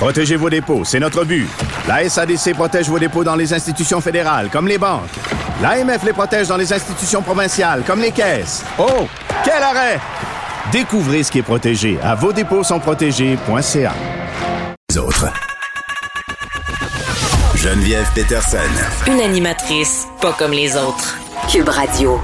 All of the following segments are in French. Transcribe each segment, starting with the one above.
Protégez vos dépôts, c'est notre but. La SADC protège vos dépôts dans les institutions fédérales, comme les banques. L'AMF les protège dans les institutions provinciales, comme les caisses. Oh, quel arrêt! Découvrez ce qui est protégé à vos dépôts sont protégés.ca. Les autres. Geneviève Peterson. Une animatrice pas comme les autres. Cube Radio.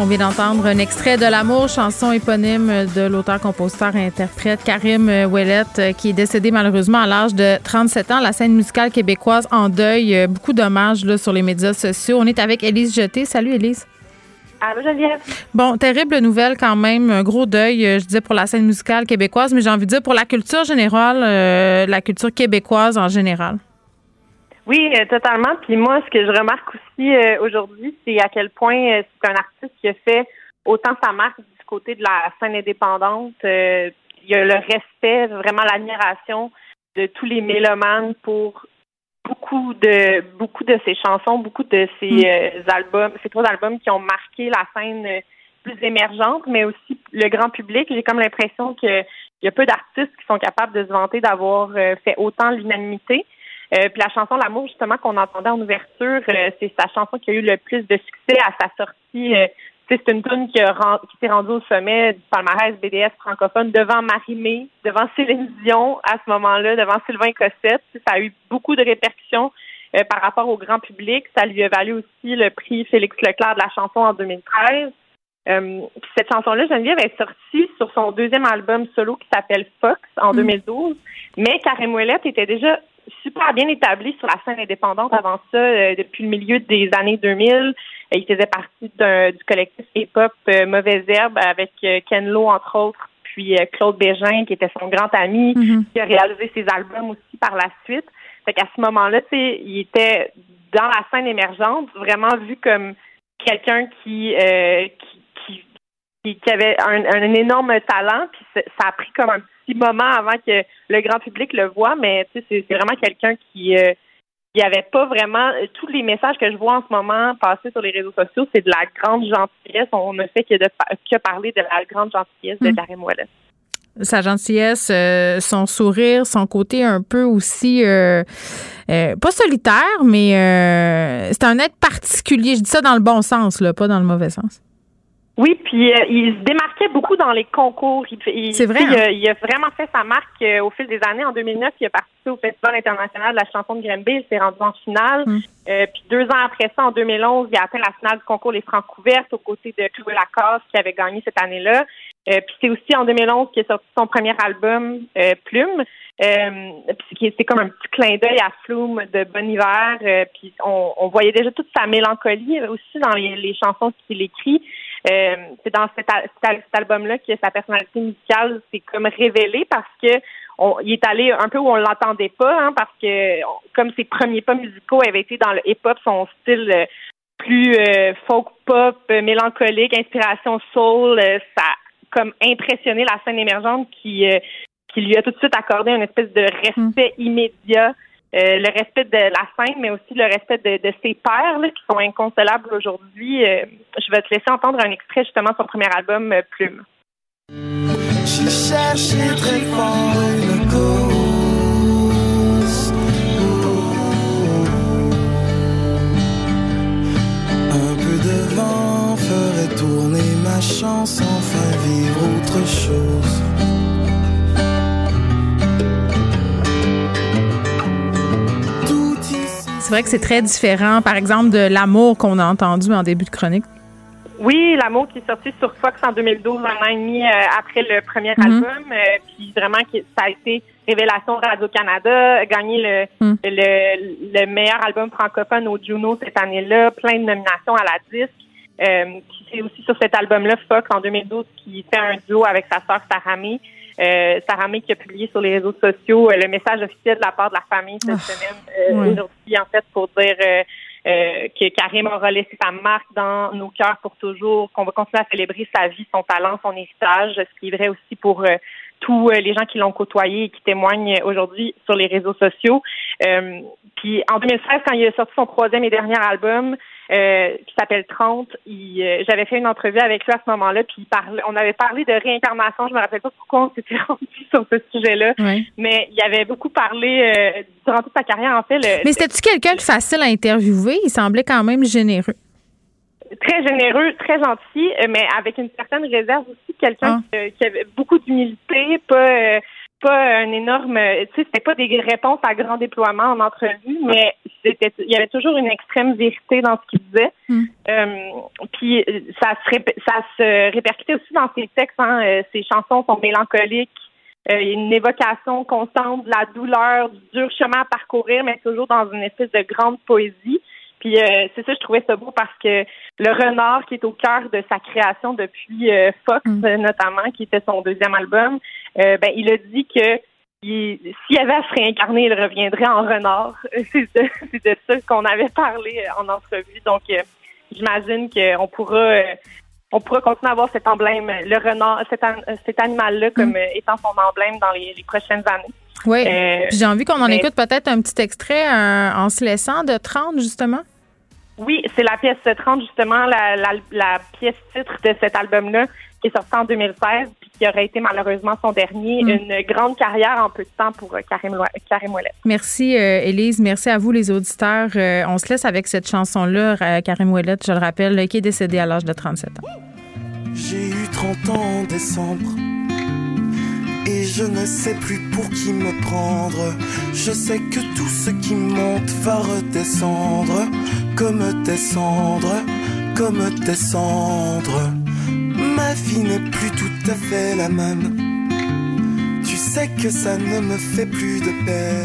On vient d'entendre un extrait de L'amour, chanson éponyme de l'auteur-compositeur-interprète Karim Ouellet, euh, qui est décédé malheureusement à l'âge de 37 ans. La scène musicale québécoise en deuil. Euh, Beaucoup d'hommages là, sur les médias sociaux. On est avec Élise Jeté. Salut Élise. Allô, Geneviève? Bon, terrible nouvelle quand même, un gros deuil, euh, je disais pour la scène musicale québécoise, mais j'ai envie de dire pour la culture générale, euh, la culture québécoise en général. Oui, euh, totalement. Puis moi, ce que je remarque aussi euh, aujourd'hui, c'est à quel point euh, c'est un artiste qui a fait autant sa marque du côté de la scène indépendante. Euh, il y a le respect, vraiment l'admiration de tous les mélomanes pour beaucoup de beaucoup de ses chansons, beaucoup de ses euh, albums, ces trois albums qui ont marqué la scène plus émergente, mais aussi le grand public. J'ai comme l'impression que il y a peu d'artistes qui sont capables de se vanter d'avoir euh, fait autant l'unanimité. Euh, puis la chanson L'amour, justement, qu'on entendait en ouverture, euh, c'est sa chanson qui a eu le plus de succès à sa sortie. Euh, c'est une tune qui, qui s'est rendue au sommet du palmarès BDS francophone devant Marie-Mé, devant Céline Dion à ce moment-là, devant Sylvain Cossette. Ça a eu beaucoup de répercussions euh, par rapport au grand public. Ça lui a valu aussi le prix Félix Leclerc de la chanson en 2013. Euh, puis cette chanson-là, Geneviève, est sortie sur son deuxième album solo qui s'appelle Fox en 2012. Mais Karim Ouellet était déjà super bien établi sur la scène indépendante avant ça, euh, depuis le milieu des années 2000. Euh, il faisait partie d'un- du collectif hip-hop euh, Mauvaise Herbe avec euh, Ken Lo, entre autres, puis Claude Bégin, qui était son grand ami, qui a réalisé ses albums aussi par la suite. Fait qu'à ce moment-là, tu sais, il était dans la scène émergente, vraiment vu comme quelqu'un qui, qui, qui, qui, qui avait un, un énorme talent, puis ça a pris comme un petit moment avant que le grand public le voit, mais c'est vraiment quelqu'un qui euh, il n'y avait pas vraiment tous les messages que je vois en ce moment passer sur les réseaux sociaux, c'est de la grande gentillesse. On ne fait que de pa- que parler de la grande gentillesse de Mm. Karim Ouellet. Sa gentillesse, euh, son sourire, son côté un peu aussi, euh, euh, pas solitaire, mais euh, c'est un être particulier. Je dis ça dans le bon sens, là, pas dans le mauvais sens. Oui, puis euh, il se démarquait beaucoup dans les concours. Il, il- C'est vrai, tu sais, hein? Il, a, il a vraiment fait sa marque euh, au fil des années. En 2009, il a participé au Festival international de la chanson de Granby. Il s'est rendu en finale. Mm. Euh, puis deux ans après ça, en 2011, il a atteint la finale du concours Les Francs couvertes aux côtés de Chloé Lacasse qui avait gagné cette année-là. Euh, puis c'est aussi en 2011 qu'il a sorti son premier album, euh, Plume. Euh, c'est comme un petit clin d'œil à Flume de Bon Hiver. Euh, puis on, on voyait déjà toute sa mélancolie aussi dans les, les chansons qu'il écrit. Euh, c'est dans cet, al- cet al- cet album-là que sa personnalité musicale s'est comme révélée parce que on, il est allé un peu où on l'entendait pas, hein, parce que comme ses premiers pas musicaux avaient été dans le hip-hop, son style euh, plus euh, folk pop, euh, mélancolique, inspiration soul, ça a comme impressionné la scène émergente qui qui lui a tout de suite accordé une espèce de respect immédiat, euh, le respect de la scène, mais aussi le respect de, de ses pairs là, qui sont inconsolables aujourd'hui. Euh, je vais te laisser entendre un extrait justement de son premier album, euh, Plume. J'ai cherché très fort une cause. Un peu de vent ferait tourner ma chance, enfin vivre autre chose. C'est vrai que c'est très différent, par exemple, de l'amour qu'on a entendu en début de chronique. Oui, L'amour qui est sorti sur Fox en 2012, un an et demi euh, après le premier Mhm. album. euh, puis vraiment, ça a été Révélation Radio-Canada, gagné le, Mm. le, le meilleur album francophone au Juno cette année-là, plein de nominations à la disque. Euh, puis c'est aussi sur cet album-là, Fox, en 2012, qui fait un duo avec sa sœur Sarah May. Euh, Sarah May qui a publié sur les réseaux sociaux euh, le message officiel de la part de la famille cette Ah, semaine, euh, aujourd'hui, en fait, pour dire euh, euh, que Karim aura laissé sa marque dans nos cœurs pour toujours, qu'on va continuer à célébrer sa vie, son talent, son héritage, ce qui est vrai aussi pour tous les gens qui l'ont côtoyé et qui témoignent aujourd'hui sur les réseaux sociaux. Euh, puis en 2016, quand il a sorti son troisième et dernier album, euh, qui s'appelle 30, il, euh, j'avais fait une entrevue avec lui à ce moment-là, puis il parlait, on avait parlé de réincarnation. Je me rappelle pas pourquoi on s'était rendu sur ce sujet-là, mais il avait beaucoup parlé euh, durant toute sa carrière. En fait, le- Mais c'était-tu quelqu'un de facile à interviewer? Il semblait quand même généreux. très généreux, très gentil, mais avec une certaine réserve aussi, quelqu'un Ah. qui, qui avait beaucoup d'humilité, pas euh, pas un énorme, tu sais, c'était pas des réponses à grand déploiement en entrevue, mais c'était, il y avait toujours une extrême vérité dans ce qu'il disait. Mm. Euh, puis ça se ça se répercutait aussi dans ses textes. Hein, euh, ses chansons sont mélancoliques. Euh, il y a une évocation constante de la douleur, du dur chemin à parcourir, mais toujours dans une espèce de grande poésie. Puis euh, c'est ça, je trouvais ça beau parce que le renard qui est au cœur de sa création depuis Fox Mm. euh, notamment, qui était son deuxième album, ben il a dit que s'il avait à se réincarner, il reviendrait en renard. C'est de, ça qu'on avait parlé euh, en entrevue. Donc euh, j'imagine qu'on pourra euh, on pourra continuer à avoir cet emblème, le renard, cet, cet animal-là comme euh, étant son emblème dans les, les prochaines années. Oui. Puis j'ai envie qu'on en mais- écoute peut-être un petit extrait en se laissant de 30, justement. Oui, c'est la pièce 30, justement, la, la, la pièce titre de cet album-là, qui est sorti en 2016, puis qui aurait été malheureusement son dernier. Mm. Une grande carrière en peu de temps pour euh, Karim, Karim Ouellet. Merci, euh, Élise. Merci à vous, les auditeurs. Euh, on se laisse avec cette chanson-là, euh, Karim Ouellet, je le rappelle, qui est décédé à l'âge de 37 ans. J'ai eu 30 ans en décembre Et je ne sais plus pour qui me prendre Je sais que tout ce qui monte va redescendre Comme tes cendres, comme tes cendres Ma vie n'est plus tout à fait la même. Tu sais que ça ne me fait plus de peine